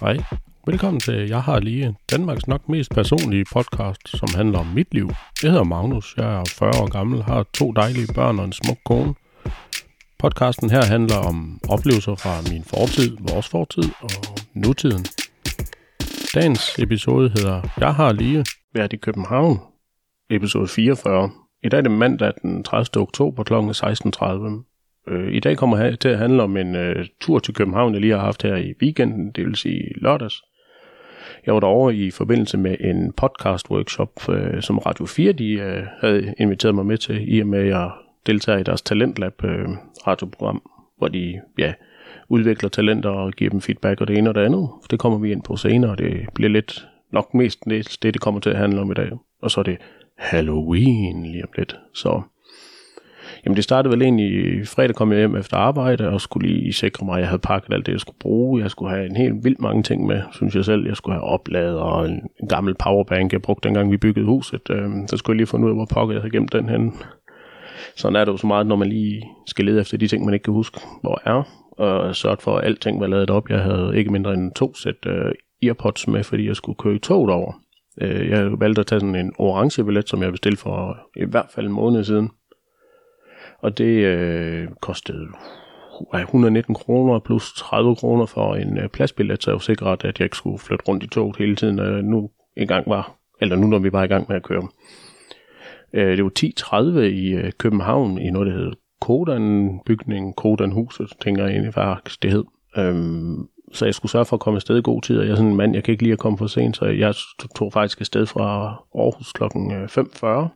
Hej. Velkommen til Jeg har lige Danmarks nok mest personlige podcast, som handler om mit liv. Jeg hedder Magnus, jeg er 40 år gammel, har to dejlige børn og en smuk kone. Podcasten her handler om oplevelser fra min fortid, vores fortid og nutiden. Dagens episode hedder Jeg har lige været i København, episode 44. I dag er det mandag den 30. oktober kl. 16.30. Øh, I dag kommer jeg til at handle om en uh, tur til København, jeg lige har haft her i weekenden, det vil sige lørdags. Jeg var derovre i forbindelse med en podcast-workshop, uh, som Radio 4 de, uh, havde inviteret mig med til, i og med at jeg deltager i deres Talentlab uh, radioprogram, hvor de ja, udvikler talenter og giver dem feedback og det ene og det andet. Det kommer vi ind på senere, og det bliver lidt nok mest det, det kommer til at handle om i dag. Og så er det Halloween lige om lidt. Så Jamen det startede vel egentlig, i fredag kom jeg hjem efter arbejde, og skulle lige sikre mig, at jeg havde pakket alt det, jeg skulle bruge. Jeg skulle have en helt vildt mange ting med, synes jeg selv. Jeg skulle have oplader og en, en gammel powerbank, jeg brugte dengang vi byggede huset. Øh, så skulle jeg lige finde ud af, hvor pokker jeg havde gemt den hen. Sådan er det jo så meget, når man lige skal lede efter de ting, man ikke kan huske, hvor er. Og sørge for, at alting var lavet op. Jeg havde ikke mindre end to sæt øh, earpods med, fordi jeg skulle køre i toget over. Øh, jeg valgte at tage sådan en orange billet, som jeg bestilte for i hvert fald en måned siden. Og det øh, kostede 119 kroner plus 30 kroner for en øh, pladsbillet, så jeg var sikker, at jeg ikke skulle flytte rundt i toget hele tiden, når nu engang var, eller nu når vi var i gang med at køre. Øh, det var 10.30 i øh, København i noget, der hed Kodan-bygningen, Kodan-huset, tænker jeg egentlig faktisk, det hed. Øhm, så jeg skulle sørge for at komme afsted i god tid, og jeg er sådan en mand, jeg kan ikke lige at komme for sent, så jeg tog faktisk afsted fra Aarhus kl. 5.40 øh,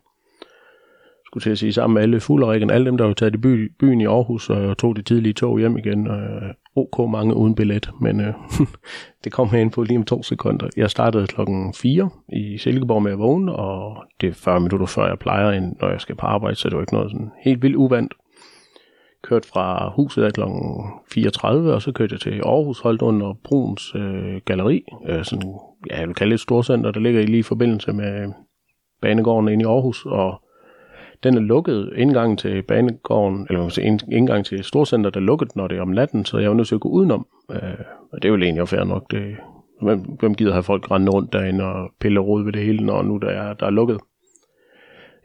skulle til at sige, sammen med alle fulderikken, alle dem, der var taget i by, byen i Aarhus og tog de tidlige tog hjem igen. Øh, OK mange uden billet, men øh, det kom jeg ind på lige om to sekunder. Jeg startede klokken 4 i Silkeborg med at vågne, og det er 40 minutter før jeg plejer, ind, når jeg skal på arbejde, så det var ikke noget sådan helt vildt uvandt. Kørt fra huset af klokken 34, og så kørte jeg til Aarhus, holdt under Bruns øh, Galeri, øh, sådan, ja, jeg vil kalde det et storcenter, der ligger lige i forbindelse med banegården inde i Aarhus, og den er lukket. Indgangen til banegården, eller man sige, indgangen til Storcenteret der er lukket, når det er om natten, så jeg var nødt til at gå udenom. Øh, og det er jo egentlig fair nok. Det, hvem, hvem gider have folk rende rundt derinde og pille rod ved det hele, når nu der er, der er lukket?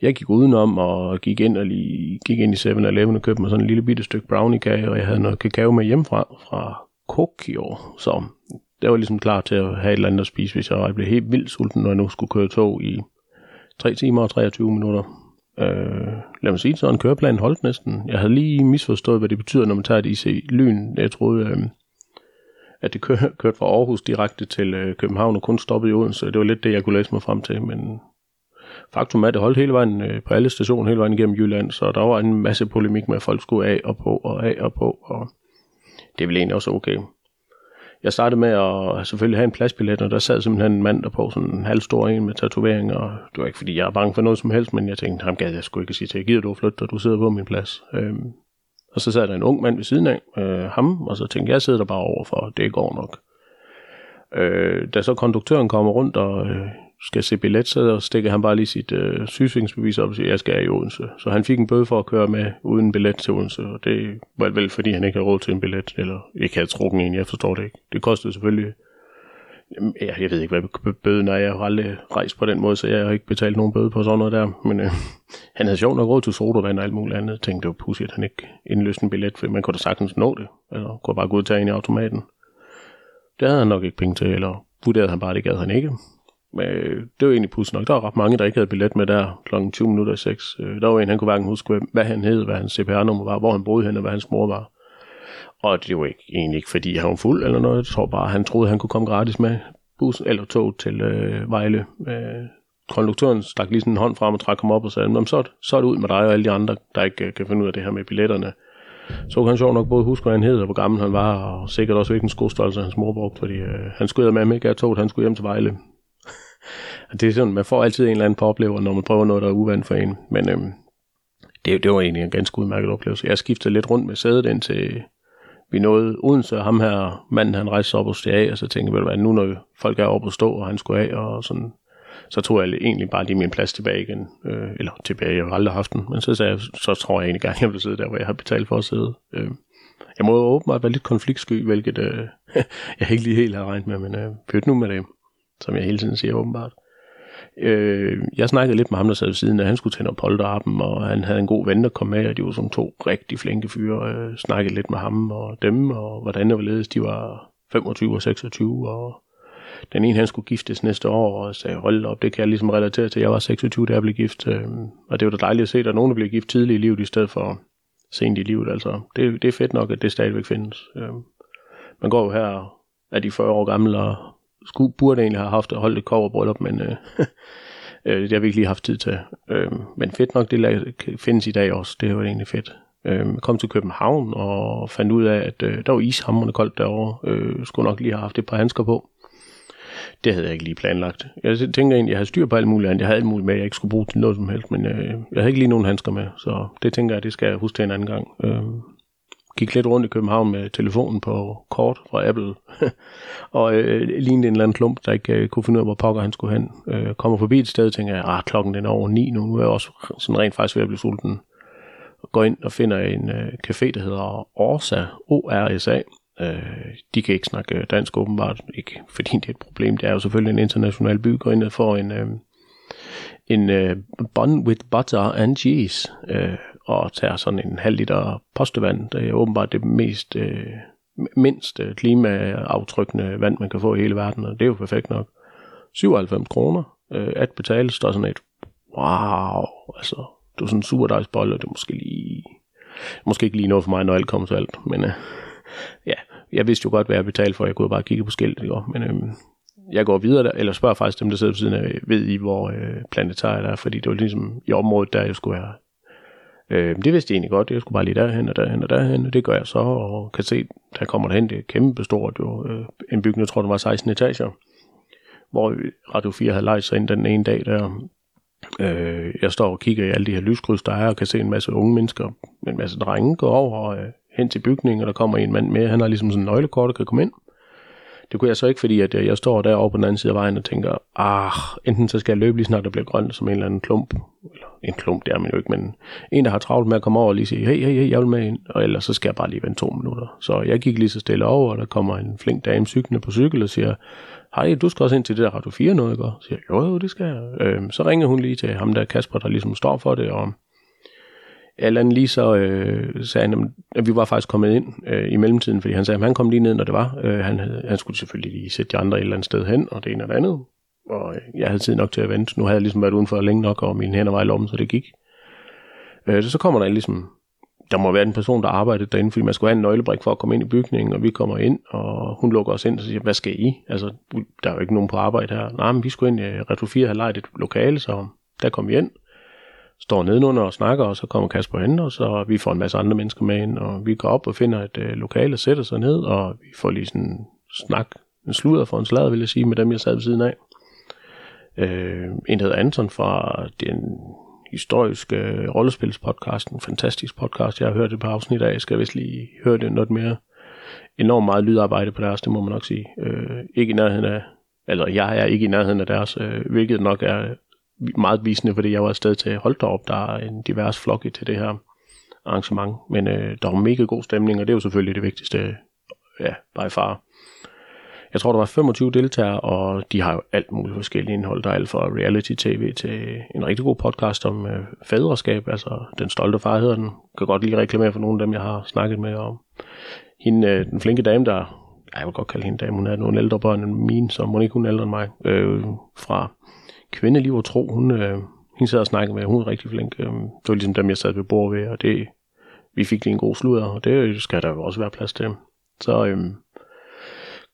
Jeg gik udenom og gik ind og lige, gik ind i 7-Eleven og købte mig sådan en lille bitte stykke brownie-kage, og jeg havde noget kakao med hjemmefra fra Kokio, så det var ligesom klar til at have et eller andet at spise, hvis jeg blev helt vildt sulten, når jeg nu skulle køre tog i 3 timer og 23 minutter. Øh, lad mig sige sådan, køreplanen holdt næsten. Jeg havde lige misforstået, hvad det betyder, når man tager et IC-lyn. Jeg troede, øh, at det kør, kørte fra Aarhus direkte til øh, København og kun stoppede i Odense. Det var lidt det, jeg kunne læse mig frem til, men faktum er, at det holdt hele vejen øh, på alle stationer, hele vejen igennem Jylland, så der var en masse polemik med, at folk skulle af og på og af og på, og det er vel egentlig også okay jeg startede med at selvfølgelig have en pladsbillet, og der sad simpelthen en mand der på sådan en halv stor en med tatoveringer, og det var ikke fordi, jeg er bange for noget som helst, men jeg tænkte, ham gad jeg sgu ikke sige til, gider du flytte, og du sidder på min plads. Øhm, og så sad der en ung mand ved siden af øh, ham, og så tænkte jeg, jeg sidder der bare overfor, det går nok. Øh, da så konduktøren kommer rundt og øh, skal se billet, så stikker han bare lige sit øh, sygesikringsbevis op og siger, jeg skal i Odense. Så han fik en bøde for at køre med uden billet til Odense, og det var vel fordi han ikke havde råd til en billet, eller ikke havde trukket en, jeg forstår det ikke. Det kostede selvfølgelig, jeg, jeg ved ikke, hvad bøden er, jeg har aldrig rejst på den måde, så jeg har ikke betalt nogen bøde på sådan noget der, men øh, han havde sjovt nok råd til sodavand og alt muligt andet. Jeg tænkte, det var pudsigt, at han ikke indløste en billet, for man kunne da sagtens nå det, eller kunne bare gå ud og tage ind i automaten. Det havde han nok ikke penge til, eller vurderede han bare, det gad han ikke. Men øh, det var egentlig pudsigt nok. Der var ret mange, der ikke havde billet med der kl. 20 minutter i 6. Øh, der var en, han kunne hverken huske, hvad han hed, hvad hans CPR-nummer var, hvor han boede hen, og hvad hans mor var. Og det var ikke, egentlig ikke, fordi han var fuld eller noget. Jeg tror bare, han troede, han kunne komme gratis med bussen eller tog til øh, Vejle. Øh, konduktøren stak lige sådan en hånd frem og trak ham op og sagde, så, så er det ud med dig og alle de andre, der ikke øh, kan finde ud af det her med billetterne. Så kan han sjovt nok både huske, hvad han hed og hvor gammel han var, og sikkert også hvilken skostørrelse hans mor brugte, fordi øh, han skulle med ham ikke af toget, han skulle hjem til Vejle det er sådan, man får altid en eller anden på oplever, når man prøver noget, der er uvandt for en. Men øhm, det, det var egentlig en ganske udmærket oplevelse. Jeg skiftede lidt rundt med sædet ind til vi nåede Odense, og ham her manden, han rejste op og steg af, og så tænkte jeg, hvad nu når folk er oppe og stå, og han skulle af, og sådan, så tog jeg egentlig bare lige min plads tilbage igen. Øh, eller tilbage, jeg har aldrig haft den, men så sagde jeg, så tror jeg egentlig gerne, jeg vil sidde der, hvor jeg har betalt for at sidde. Øh, jeg må åbenbart være lidt konfliktsky, hvilket øh, jeg ikke lige helt har regnet med, men øh, pyt nu med det, som jeg hele tiden siger åbenbart. Øh, jeg snakkede lidt med ham, der sad ved siden af, han skulle tænde polterappen, og han havde en god ven, der kom med, og de var som to rigtig flinke fyre. Øh, snakkede lidt med ham og dem, og hvordan det var ledes. De var 25 og 26, og den ene han skulle giftes næste år, og sagde, hold op, det kan jeg ligesom relatere til. Jeg var 26, da jeg blev gift, øh, og det var da dejligt at se, at der er nogen, der bliver gift tidligt i livet, i stedet for sent i livet. Altså, det, det er fedt nok, at det stadigvæk findes. Øh, man går jo her, er de 40 år gamle, og skulle, burde egentlig have haft holdt et bryllup, men øh, øh, det har vi ikke lige haft tid til. Øh, men fedt nok, det findes i dag også. Det var egentlig fedt. Øh, kom til København og fandt ud af, at øh, der var ishammerende koldt derovre. Øh, skulle nok lige have haft et par handsker på. Det havde jeg ikke lige planlagt. Jeg tænker egentlig, jeg havde styr på alt muligt Jeg havde alt muligt med, jeg ikke skulle bruge til noget som helst, men øh, jeg havde ikke lige nogen handsker med, så det tænker jeg, det skal jeg huske til en anden gang. Øh, gik lidt rundt i København med telefonen på kort fra Apple, og øh, lignede en eller anden klump, der ikke øh, kunne finde ud af, hvor pokker han skulle hen. Øh, kommer forbi et sted, tænker jeg, ah, klokken den er over ni nu, nu er jeg også sådan rent faktisk ved at blive sulten. Går ind og finder en øh, café, der hedder Orsa, O-R-S-A, Øh, de kan ikke snakke dansk åbenbart, ikke fordi det er et problem. Det er jo selvfølgelig en international by, går ind og får en, øh, en øh, bun with butter and cheese, øh, og tager sådan en halv liter postevand. Det er åbenbart det mest, øh, mindst øh, klimaaftrykkende vand, man kan få i hele verden, og det er jo perfekt nok. 97 kroner øh, at betale, står sådan et, wow, altså, du er sådan en surdejsbolle, og det er måske lige, måske ikke lige noget for mig, når alt kommer til alt, men øh, ja, jeg vidste jo godt, hvad jeg betalte for. Jeg kunne bare kigge på skiltet, jo. men øh, jeg går videre der, eller spørger faktisk dem, der sidder på siden af, ved I, hvor øh, planetariet er, fordi det var ligesom i området, der jeg skulle være. Øh, det vidste jeg egentlig godt, jeg skulle bare lige derhen og derhen og derhen, og det gør jeg så, og kan se, der kommer derhen, det er kæmpe stort, jo. Øh, en bygning, jeg tror, det var 16 etager, hvor Radio 4 havde lejet sig ind den ene dag der. Øh, jeg står og kigger i alle de her lyskryds, der er, og kan se en masse unge mennesker, en masse drenge gå over, og øh, hen til bygningen, og der kommer en mand med. Han har ligesom sådan en nøglekort, der kan komme ind. Det kunne jeg så ikke, fordi at øh, jeg står derovre på den anden side af vejen og tænker, ah, enten så skal jeg løbe lige snart, der bliver grønt som en eller anden klump. Eller en klump, det er man jo ikke, men en, der har travlt med at komme over og lige sige, hey, hey, hey, jeg vil med ind. Og ellers så skal jeg bare lige vente to minutter. Så jeg gik lige så stille over, og der kommer en flink dame cyklende på cykel og siger, hej, du skal også ind til det der Radio 4 noget, ikke? Så siger jeg, jo, jo, det skal jeg. Øhm, så ringer hun lige til ham der Kasper, der ligesom står for det, og eller andet lige så øh, sagde han, at vi var faktisk kommet ind øh, i mellemtiden, fordi han sagde, at han kom lige ned, når det var. Øh, han, havde, han skulle selvfølgelig lige sætte de andre et eller andet sted hen, og det ene og det andet. Og øh, jeg havde tid nok til at vente. Nu havde jeg ligesom været udenfor længe nok, og mine hænder var i lommen, så det gik. Øh, så kommer der ligesom, der må være en person, der arbejdede derinde, fordi man skulle have en nøglebrik for at komme ind i bygningen, og vi kommer ind, og hun lukker os ind og siger, hvad skal I? Altså, der er jo ikke nogen på arbejde her. Nej, men vi skulle ind øh, i Retro 4 have lejet et lokale, så der kom vi ind står nedenunder og snakker, og så kommer Kasper hen, og så vi får en masse andre mennesker med ind, og vi går op og finder et øh, lokale sætter sig ned, og vi får lige sådan en snak, en sludder for en slag, vil jeg sige, med dem, jeg sad ved siden af. Øh, en hedder Anton fra den historiske øh, rollespilspodcast, en fantastisk podcast, jeg har hørt et par afsnit af, jeg skal vist lige høre det noget mere. Enormt meget lydarbejde på deres, det må man nok sige. Øh, ikke i nærheden af, eller jeg er ikke i nærheden af deres, øh, hvilket nok er meget visende, fordi jeg var afsted til Holdtorp, der er en divers flokke til det her arrangement. Men øh, der var mega god stemning, og det er jo selvfølgelig det vigtigste, ja, by far. Jeg tror, der var 25 deltagere, og de har jo alt muligt forskellige indhold. Der er alt fra reality-tv til en rigtig god podcast om øh, fædreskab, altså Den Stolte Far hedder den. Kan godt lige reklamere for nogle af dem, jeg har snakket med om. Hende, øh, den flinke dame, der, jeg vil godt kalde hende dame, hun er nogle ældre børn end mine, så må ikke hun ældre end mig, øh, fra kvindeliv og tro, hun, øh, hun sad og snakkede med, hun er rigtig flink. Øh, det var ligesom dem, jeg sad ved bord ved, og det, vi fik lige en god sludder, og det skal der jo også være plads til. Så øh,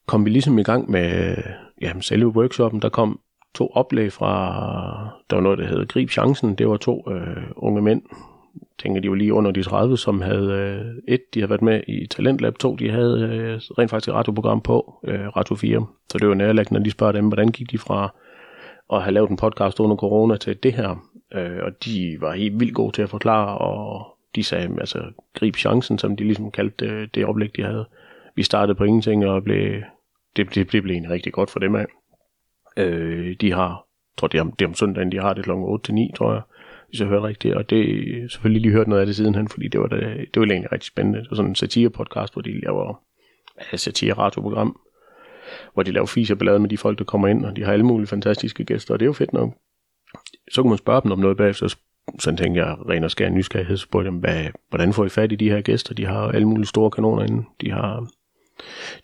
kom vi ligesom i gang med ja, selve workshoppen. Der kom to oplæg fra, der var noget, der hed Grib Chancen. Det var to øh, unge mænd, tænker de var lige under de 30, som havde øh, et, de havde været med i Talentlab, to, de havde øh, rent faktisk et radioprogram på, øh, Radio 4. Så det var nærlæggende, når de spørger dem, hvordan gik de fra at have lavet en podcast under corona til det her. Øh, og de var helt vildt gode til at forklare, og de sagde, altså, grib chancen, som de ligesom kaldte det, det oplæg, de havde. Vi startede på ingenting, og blev, det, det, det blev egentlig rigtig godt for dem af. Øh, de har, tror det er, det er om søndagen, de har det kl. 8-9, tror jeg. hvis jeg hørte rigtigt. Og det selvfølgelig lige hørt noget af det sidenhen, fordi det var, det, det var egentlig rigtig spændende. Det var sådan en satire-podcast, hvor de laver satire-radioprogram, hvor de laver fis og ballade med de folk, der kommer ind, og de har alle mulige fantastiske gæster, og det er jo fedt nok. Så kan man spørge dem om noget bagefter, sådan tænker jeg, ren og skær nysgerrighed, spurgte dem, hvad, hvordan får I fat i de her gæster? De har alle mulige store kanoner inde. De har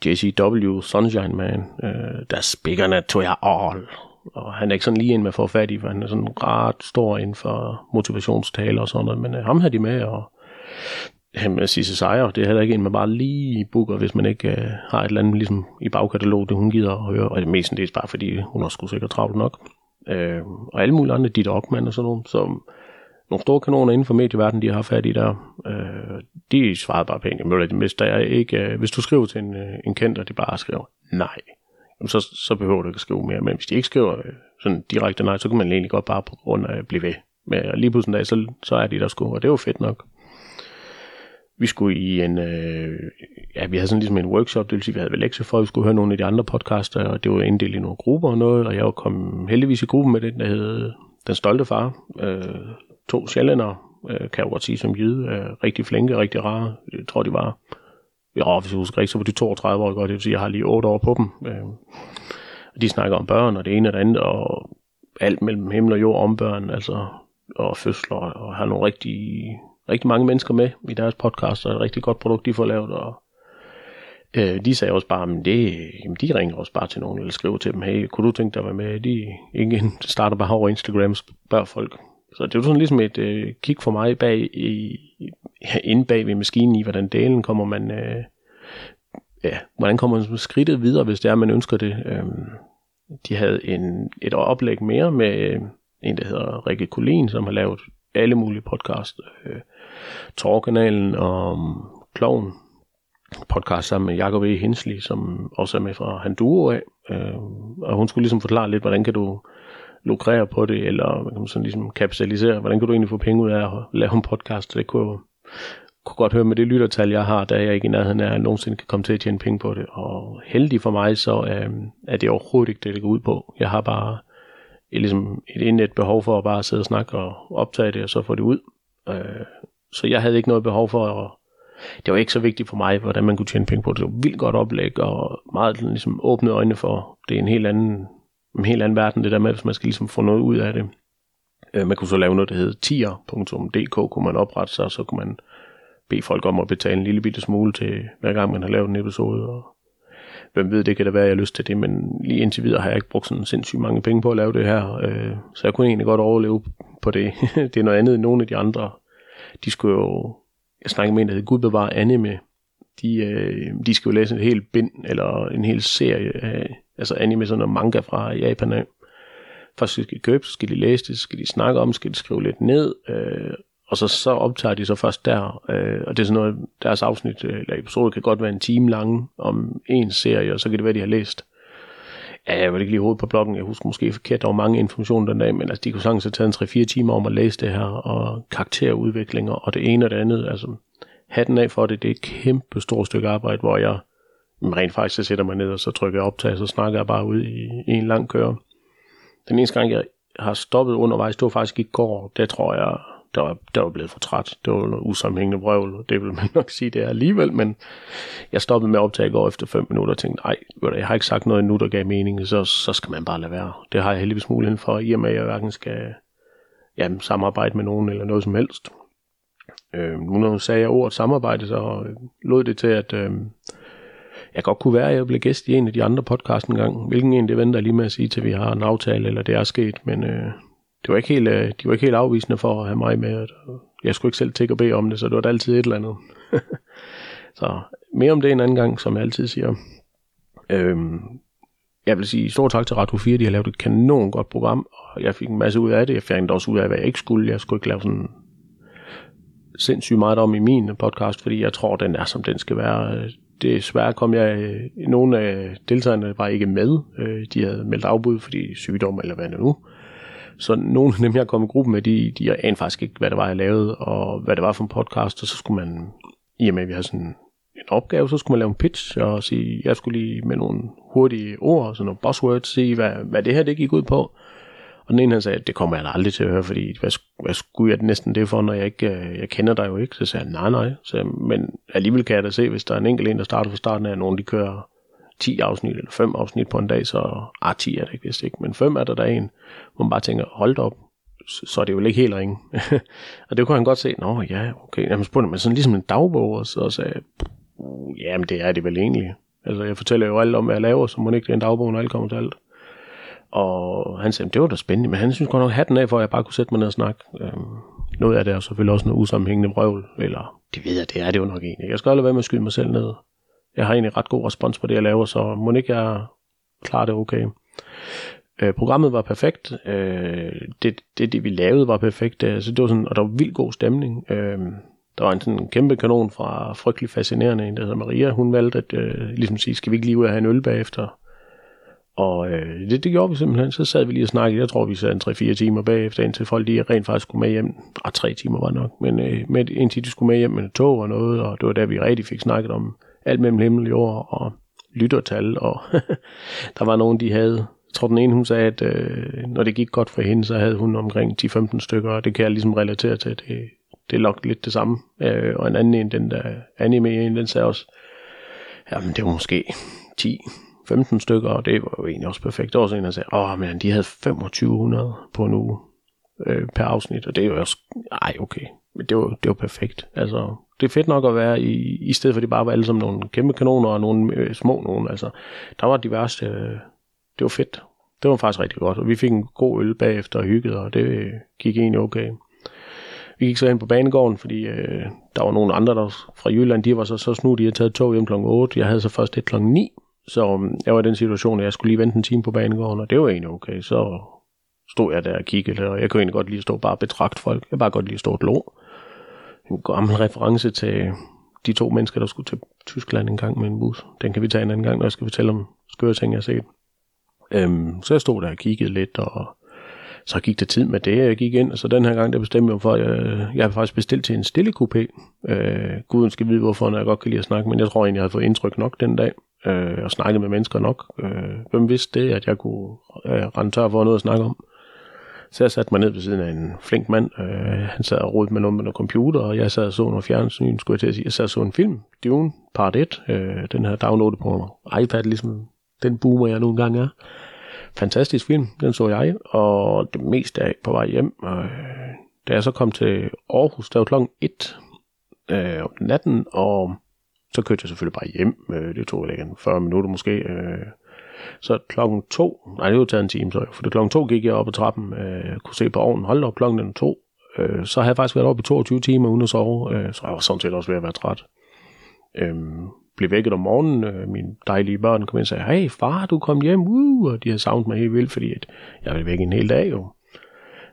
JCW, Sunshine Man, øh, der Bigger To jer All. Og han er ikke sådan lige en med får fat i, for han er sådan ret stor inden for motivationstaler og sådan noget. Men øh, ham havde de med, og han med Sisse Sejer, det er heller ikke en, man bare lige booker, hvis man ikke øh, har et eller andet ligesom i bagkatalog, det hun gider at høre. Og det mest det er bare fordi, hun har sgu sikkert travlt nok. Øh, og alle mulige andre, Dit Ockmann og sådan noget, som nogle store kanoner inden for medieverdenen, de har fat i der. Øh, de svarede bare pænt, jamen, hvis, der er ikke, øh, hvis du skriver til en, øh, en kendt, og de bare skriver nej, jamen, så, så behøver du ikke at skrive mere. Men hvis de ikke skriver øh, sådan direkte nej, så kan man egentlig godt bare på grund af at blive ved. Men lige pludselig dag, så, så er de der sgu, og det var fedt nok. Vi skulle i en, øh, ja, vi havde sådan ligesom en workshop, det vil sige, vi havde vel lektier for, at vi skulle høre nogle af de andre podcaster, og det var inddelt i nogle grupper og noget, og jeg kom heldigvis i gruppen med det, der hed Den Stolte Far, øh, to sjællænder, øh, kan jeg godt sige som jyde, øh, rigtig flinke, rigtig rare. Jeg tror, de var, ja, hvis jeg husker ikke, så var de 32 år godt, det vil sige, jeg har lige 8 år på dem. Øh, de snakker om børn, og det ene og det andet, og alt mellem himmel og jord om børn, altså, og fødsler, og har nogle rigtig, rigtig mange mennesker med i deres podcast, og et rigtig godt produkt, de får lavet, og øh, de sagde også bare, at det, jamen, de ringer også bare til nogen, eller skriver til dem, hey, kunne du tænke dig at være med? De ingen starter bare over Instagram, spørger folk, så det var sådan ligesom et øh, kig for mig bag i, inde bag ved maskinen i, hvordan delen kommer man, øh, ja, hvordan kommer man skridtet videre, hvis det er, man ønsker det. Øh, de havde en, et oplæg mere med øh, en, der hedder Rikke Kolin, som har lavet alle mulige podcast. Øh, Torkanalen og Kloven podcast sammen med Jacob E. Hensley, som også er med fra Handuro af. Øh, og hun skulle ligesom forklare lidt, hvordan kan du lukrere på det, eller hvad kan man sådan ligesom kapitalisere, hvordan kan du egentlig få penge ud af at lave en podcast? Det kunne, kunne godt høre med det lyttertal, jeg har, da jeg ikke i nærheden af, at jeg nogensinde kan komme til at tjene penge på det. Og heldig for mig, så øh, er det overhovedet ikke det, det går ud på. Jeg har bare et, ligesom et indet behov for at bare sidde og snakke og optage det, og så få det ud. Øh, så jeg havde ikke noget behov for at det var ikke så vigtigt for mig, hvordan man kunne tjene penge på det. Det var vildt godt oplæg, og meget ligesom åbne øjne for, det er en helt anden en helt anden verden, det der med, hvis man skal ligesom få noget ud af det. Øh, man kunne så lave noget, der hed tier.dk, kunne man oprette sig, og så kunne man bede folk om at betale en lille bitte smule til, hver gang man har lavet en episode, og hvem ved, det kan da være, at jeg har lyst til det, men lige indtil videre har jeg ikke brugt sådan sindssygt mange penge på at lave det her, øh, så jeg kunne egentlig godt overleve på det. det er noget andet end nogle af de andre. De skulle jo, jeg snakker med en, der hedder Gud bevare anime, de, øh, de skal jo læse en hel bind, eller en hel serie af altså anime, sådan noget manga fra Japan af. Først skal de købe, så skal de læse det, så skal de snakke om, så skal de skrive lidt ned, øh, og så, så optager de så først der, øh, og det er sådan noget, deres afsnit, øh, eller episode kan godt være en time lang om en serie, og så kan det være, de har læst. Ja, jeg vil ikke lige hovedet på bloggen, jeg husker måske forkert, der var mange informationer den dag, men altså, de kunne sagtens have taget en 3-4 timer om at læse det her, og karakterudviklinger, og det ene og det andet, altså hatten af for det, det er et kæmpe stort stykke arbejde, hvor jeg rent faktisk, så sætter mig ned, og så trykker jeg optag, så snakker jeg bare ud i, i en lang køre. Den eneste gang, jeg har stoppet undervejs, det var faktisk i går. Det tror jeg, der var, der var blevet for træt. Det var noget usammenhængende vrøvl, det vil man nok sige, det er alligevel, men jeg stoppede med optag i går efter 5 minutter og tænkte, nej, jeg har ikke sagt noget endnu, der gav mening, så, så skal man bare lade være. Det har jeg heldigvis muligheden for, i og med, at jeg hverken skal jamen, samarbejde med nogen eller noget som helst. Øh, nu når du sagde ordet samarbejde, så øh, lod det til, at øh, jeg godt kunne være, at jeg blev gæst i en af de andre podcast en gang. Hvilken en, det venter lige med at sige til, vi har en aftale, eller det er sket. Men øh, det var ikke helt, øh, de var ikke helt afvisende for at have mig med. Jeg skulle ikke selv tænke og bede om det, så det var altid et eller andet. så mere om det en anden gang, som jeg altid siger. Øhm, jeg vil sige stor tak til Radio 4, de har lavet et kanon godt program, og jeg fik en masse ud af det. Jeg fik også ud af, hvad jeg ikke skulle. Jeg skulle ikke lave sådan sindssygt meget om i min podcast, fordi jeg tror, den er, som den skal være desværre kom jeg, øh, nogle af deltagerne var ikke med. Øh, de havde meldt afbud, fordi sygdom eller hvad det nu. Så nogle af dem, jeg kom i gruppen med, de, de anede faktisk ikke, hvad det var, jeg lavede, og hvad det var for en podcast, og så skulle man, i og med at vi har sådan en opgave, så skulle man lave en pitch, og sige, jeg skulle lige med nogle hurtige ord, sådan nogle buzzwords, sige, hvad, hvad det her det gik ud på. Og den ene han sagde, det kommer jeg da aldrig til at høre, fordi hvad, hvad skulle jeg næsten det for, når jeg ikke, øh, jeg kender dig jo ikke? Så sagde han, nej, nej. Så, men alligevel kan jeg da se, hvis der er en enkelt en, der starter fra starten af, nogen de kører 10 afsnit eller 5 afsnit på en dag, så ah, 10 er det ikke, ikke, men 5 er der der en, hvor man bare tænker, hold op, så er det jo ikke helt ringe. og det kunne han godt se, nå ja, okay, jamen spurgte man sådan ligesom en dagbog, og så sagde uh, jamen det er det vel egentlig. Altså jeg fortæller jo alt om, hvad jeg laver, så må det ikke det er en dagbog, når alt kommer til alt. Og han sagde, det var da spændende, men han synes godt nok hatten af, for at jeg bare kunne sætte mig ned og snakke. Øhm, noget af det er selvfølgelig også noget usammenhængende vrøvl, eller det ved jeg, det er det jo nok egentlig. Jeg skal aldrig være med at skyde mig selv ned. Jeg har egentlig ret god respons på det, jeg laver, så må ikke jeg klare det okay. Øh, programmet var perfekt. Øh, det, det, det, vi lavede, var perfekt. Øh, så det var sådan, og der var vildt god stemning. Øh, der var en sådan kæmpe kanon fra frygtelig fascinerende, en der hedder Maria. Hun valgte at øh, ligesom sige, skal vi ikke lige ud og have en øl bagefter? Og øh, det, det gjorde vi simpelthen. Så sad vi lige og snakkede. Jeg tror, vi sad en 3-4 timer bagefter, indtil folk lige rent faktisk skulle med hjem. Og tre timer var nok. Men øh, med, indtil de skulle med hjem med tog og noget. Og det var der, vi rigtig fik snakket om alt mellem himmel og jord. Og lyttertal. Og der var nogen, de havde... Jeg tror, den ene hun sagde, at øh, når det gik godt for hende, så havde hun omkring 10-15 stykker. Og det kan jeg ligesom relatere til. Det, det er nok lidt det samme. Øh, og en anden en, den der anime en, den sagde også, jamen det var måske 10 15 stykker, og det var jo egentlig også perfekt. Der var også en, der sagde, åh, men de havde 2500 på en uge øh, per afsnit, og det er jo også, ej, okay, men det var, det var perfekt. Altså, det er fedt nok at være i, i stedet for, at de bare var alle som nogle kæmpe kanoner og nogle øh, små nogen. Altså, der var diverse, øh, det var fedt. Det var faktisk rigtig godt, og vi fik en god øl bagefter og hyggede, og det øh, gik egentlig okay. Vi gik så ind på banegården, fordi øh, der var nogle andre der fra Jylland, de var så, så snu, de havde taget tog hjem kl. 8. Jeg havde så først et kl. 9, så øh, jeg var i den situation, at jeg skulle lige vente en time på banegården, og det var egentlig okay. Så stod jeg der og kiggede, og jeg kunne egentlig godt lige stå bare betragte folk. Jeg bare godt lige stå og lå. En gammel reference til de to mennesker, der skulle til Tyskland en gang med en bus. Den kan vi tage en anden gang, når jeg skal fortælle om skøre ting, jeg har set. Øhm, så jeg stod der og kiggede lidt, og så gik der tid med det, jeg gik ind, og så den her gang, der bestemte jeg for, at jeg, jeg har faktisk bestilt til en stille coupé. Øh, Guden skal vide, hvorfor, når jeg godt kan lide at snakke, men jeg tror egentlig, jeg havde fået indtryk nok den dag, øh, og snakket med mennesker nok. Øh, hvem vidste det, at jeg kunne øh, rende tør for noget at snakke om? Så jeg satte mig ned ved siden af en flink mand. Øh, han sad og rodede med noget med noget computer, og jeg sad og så noget fjernsyn, skulle jeg til at sige. Jeg sad og så en film, Dune, part 1. Øh, den her downloadet på iPad, ligesom den boomer, jeg nu engang er fantastisk film, den så jeg, og det meste af på vej hjem. Og, øh, da jeg så kom til Aarhus, der var klokken 1 øh, om natten, og så kørte jeg selvfølgelig bare hjem. Øh, det tog ikke 40 minutter måske. Øh, så klokken 2, nej det var taget en time så, for det klokken 2 gik jeg op ad trappen, øh, kunne se på ovnen, hold op klokken den 2. Øh, så havde jeg faktisk været oppe i 22 timer uden at sove, øh, så jeg var sådan set også ved at være træt. Øh, blev vækket om morgenen. Øh, mine dejlige børn kom ind og sagde, hey far, du kom hjem, uh, og de har savnet mig helt vildt, fordi at jeg ville væk en hel dag jo.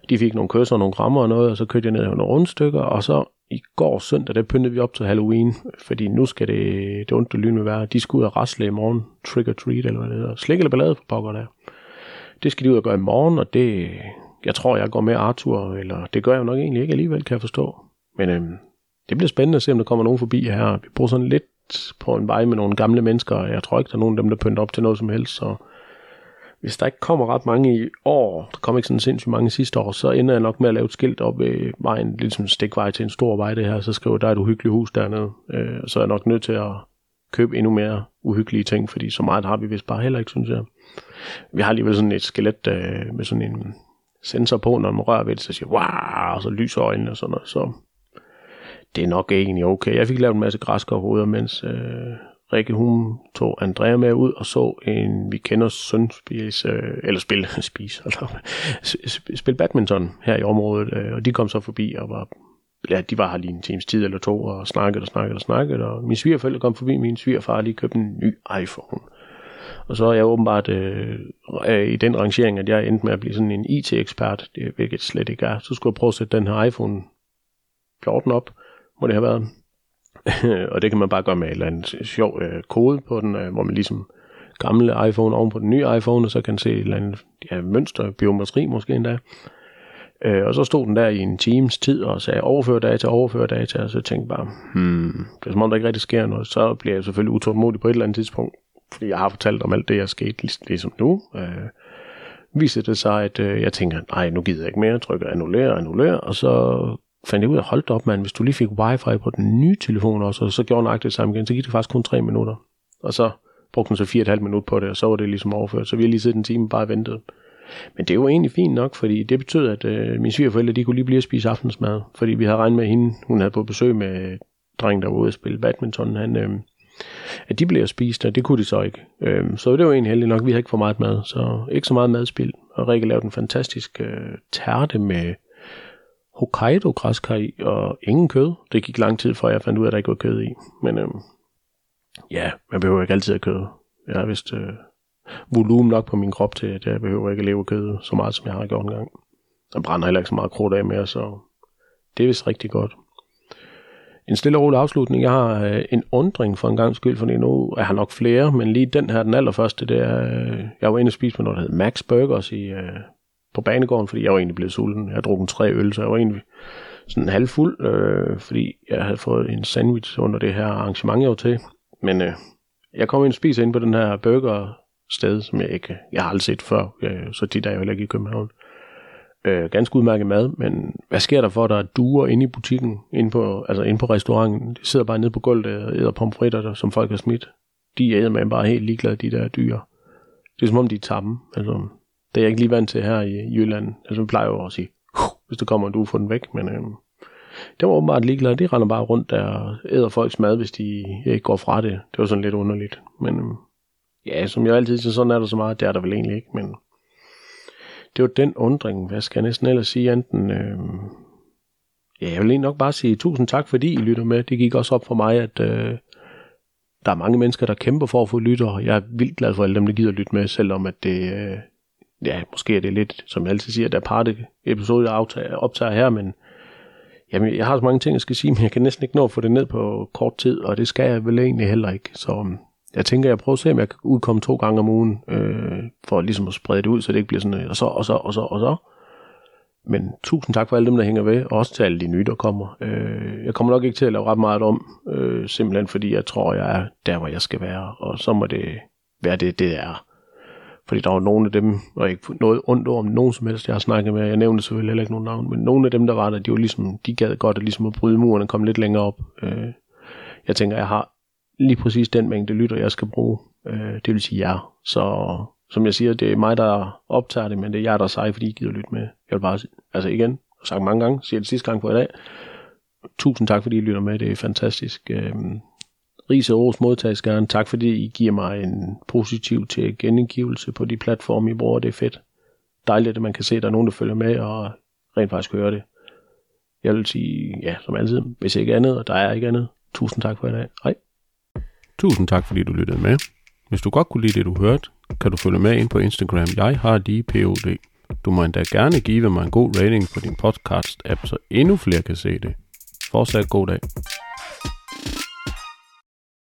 De fik nogle kysser og nogle krammer og noget, og så kørte jeg ned og nogle rundstykker, og så i går søndag, der pyntede vi op til Halloween, fordi nu skal det, det ondt med være. De skal ud og rasle i morgen, trick or treat, eller hvad det hedder. Slik eller ballade for pokker der. Det skal de ud og gøre i morgen, og det, jeg tror, jeg går med Arthur, eller det gør jeg jo nok egentlig ikke alligevel, kan jeg forstå. Men øhm, det bliver spændende at se, om der kommer nogen forbi her. Vi bor sådan lidt på en vej med nogle gamle mennesker, jeg tror ikke, der er nogen af dem, der pynter op til noget som helst, så hvis der ikke kommer ret mange i år, der kommer ikke sådan sindssygt mange sidste år, så ender jeg nok med at lave et skilt op ved vejen, ligesom en stikvej til en stor vej det her, så skriver der er et uhyggeligt hus dernede, øh, så er jeg nok nødt til at købe endnu mere uhyggelige ting, fordi så meget har vi vist bare heller ikke, synes jeg. Vi har alligevel sådan et skelet øh, med sådan en sensor på, når man rører ved det, så siger wow, og så lyser øjnene og sådan noget, så det er nok egentlig okay. Jeg fik lavet en masse græskarhoveder, mens øh, Rikke hun tog Andrea med ud og så en, vi kender søn spise, øh, eller spille, spise, eller, spille badminton her i området, øh, og de kom så forbi og var, ja, de var her lige en times tid eller to og snakkede og snakkede og snakkede, og min svigerforældre kom forbi, min svigerfar lige købte en ny iPhone. Og så er jeg åbenbart øh, i den rangering, at jeg endte med at blive sådan en IT-ekspert, hvilket slet ikke er. Så skulle jeg prøve at sætte den her iPhone 14 op, må det have været. og det kan man bare gøre med en eller anden sjov øh, kode på den, øh, hvor man ligesom gamle iPhone oven på den nye iPhone, og så kan se et eller andet ja, mønster, biometri måske endda. Øh, og så stod den der i en times tid og sagde overfør data, overfør data, og så tænkte jeg bare, hmm, det er som om der ikke rigtig sker noget. Så bliver jeg selvfølgelig utålmodig på et eller andet tidspunkt, fordi jeg har fortalt om alt det, jeg skete ligesom nu. Øh, viser det sig, at øh, jeg tænker, nej, nu gider jeg ikke mere, trykker annullere, annullere, og så fandt jeg ud af, holdt op, mand, hvis du lige fik wifi på den nye telefon også, og så gjorde nøjagtigt det samme igen, så gik det faktisk kun tre minutter. Og så brugte den så fire et halvt minut på det, og så var det ligesom overført. Så vi har lige siddet en time bare ventet. Men det var egentlig fint nok, fordi det betød, at øh, mine svigerforældre, de kunne lige blive at spise aftensmad. Fordi vi havde regnet med hende, hun havde på besøg med drengen, der var ude at spille badminton. Han, øh, at de blev spist, og det kunne de så ikke. Øh, så det var egentlig heldigt nok, vi havde ikke for meget mad, så ikke så meget madspil. Og Rikke lavede en fantastisk øh, tærte med Hokkaido græskar i, og ingen kød. Det gik lang tid, før jeg fandt ud af, at der ikke var kød i. Men øhm, ja, man behøver ikke altid at kød. Jeg har vist øh, volumen nok på min krop til, at jeg behøver ikke at leve kød så meget, som jeg har gjort engang. Der brænder heller ikke så meget krudt af mere, så det er vist rigtig godt. En stille og rolig afslutning. Jeg har øh, en undring for en gang skyld, for nu er har nok flere, men lige den her, den allerførste, det er, øh, jeg var inde og spise på noget, der hedder Max Burgers i, øh, på banegården, fordi jeg var egentlig blevet sulten. Jeg har drukket tre øl, så jeg var egentlig sådan halvfuld, øh, fordi jeg havde fået en sandwich under det her arrangement, jeg var til. Men øh, jeg kom ind og spiser ind på den her burger sted, som jeg ikke jeg har aldrig set før, øh, så tit er jeg heller ikke i København. Øh, ganske udmærket mad, men hvad sker der for, at der er duer inde i butikken, inde på, altså inde på restauranten? De sidder bare nede på gulvet og æder pomfritter, der, som folk har smidt. De æder man bare helt ligeglade, de der dyr. Det er som om, de er tamme. Altså, det er jeg ikke lige vant til her i Jylland. Altså, vi plejer jo at sige, hvis der kommer en får få den væk, men øh, det var åbenbart ligeglade. De render bare rundt der og æder folks mad, hvis de ikke går fra det. Det var sådan lidt underligt. Men øh, ja, som jeg altid siger, sådan er der så meget. Det er der vel egentlig ikke, men det var den undring. Hvad skal jeg næsten ellers sige enten... Øh, ja, jeg vil egentlig nok bare sige tusind tak, fordi I lytter med. Det gik også op for mig, at øh, der er mange mennesker, der kæmper for at få lytter. Jeg er vildt glad for alle dem, der gider lytte med, selvom at det... Øh, ja, måske er det lidt, som jeg altid siger, der er parte episode, jeg optager, optager her, men jamen, jeg har så mange ting, jeg skal sige, men jeg kan næsten ikke nå at få det ned på kort tid, og det skal jeg vel egentlig heller ikke. Så øhm, jeg tænker, jeg prøver at se, om jeg kan udkomme to gange om ugen, øh, for ligesom at sprede det ud, så det ikke bliver sådan, øh, og så, og så, og så, og så. Men tusind tak for alle dem, der hænger ved, og også til alle de nye, der kommer. Øh, jeg kommer nok ikke til at lave ret meget om, øh, simpelthen fordi jeg tror, jeg er der, hvor jeg skal være, og så må det være det, det er. Fordi der var nogle af dem, og ikke noget ondt om nogen som helst, jeg har snakket med. Jeg nævnte selvfølgelig heller ikke nogen navn, men nogle af dem, der var der, de, var ligesom, de gad godt at, ligesom at bryde muren og komme lidt længere op. Øh, jeg tænker, jeg har lige præcis den mængde lytter, jeg skal bruge. Øh, det vil sige jer. Så som jeg siger, det er mig, der optager det, men det er jer, der er sej, fordi I gider lytte med. Jeg vil bare, altså igen, sagt mange gange, siger det sidste gang på i dag. Tusind tak, fordi I lytter med. Det er fantastisk. Øh, Ris og ros modtages gerne. Tak fordi I giver mig en positiv til genindgivelse på de platforme, I bruger. Det er fedt. Dejligt, at man kan se, at der er nogen, der følger med og rent faktisk hører det. Jeg vil sige, ja, som altid, hvis ikke andet, og der er ikke andet. Tusind tak for i dag. Hej. Tusind tak, fordi du lyttede med. Hvis du godt kunne lide det, du hørte, kan du følge med ind på Instagram. Jeg har lige POD. Du må endda gerne give mig en god rating på din podcast-app, så endnu flere kan se det. Fortsat god dag.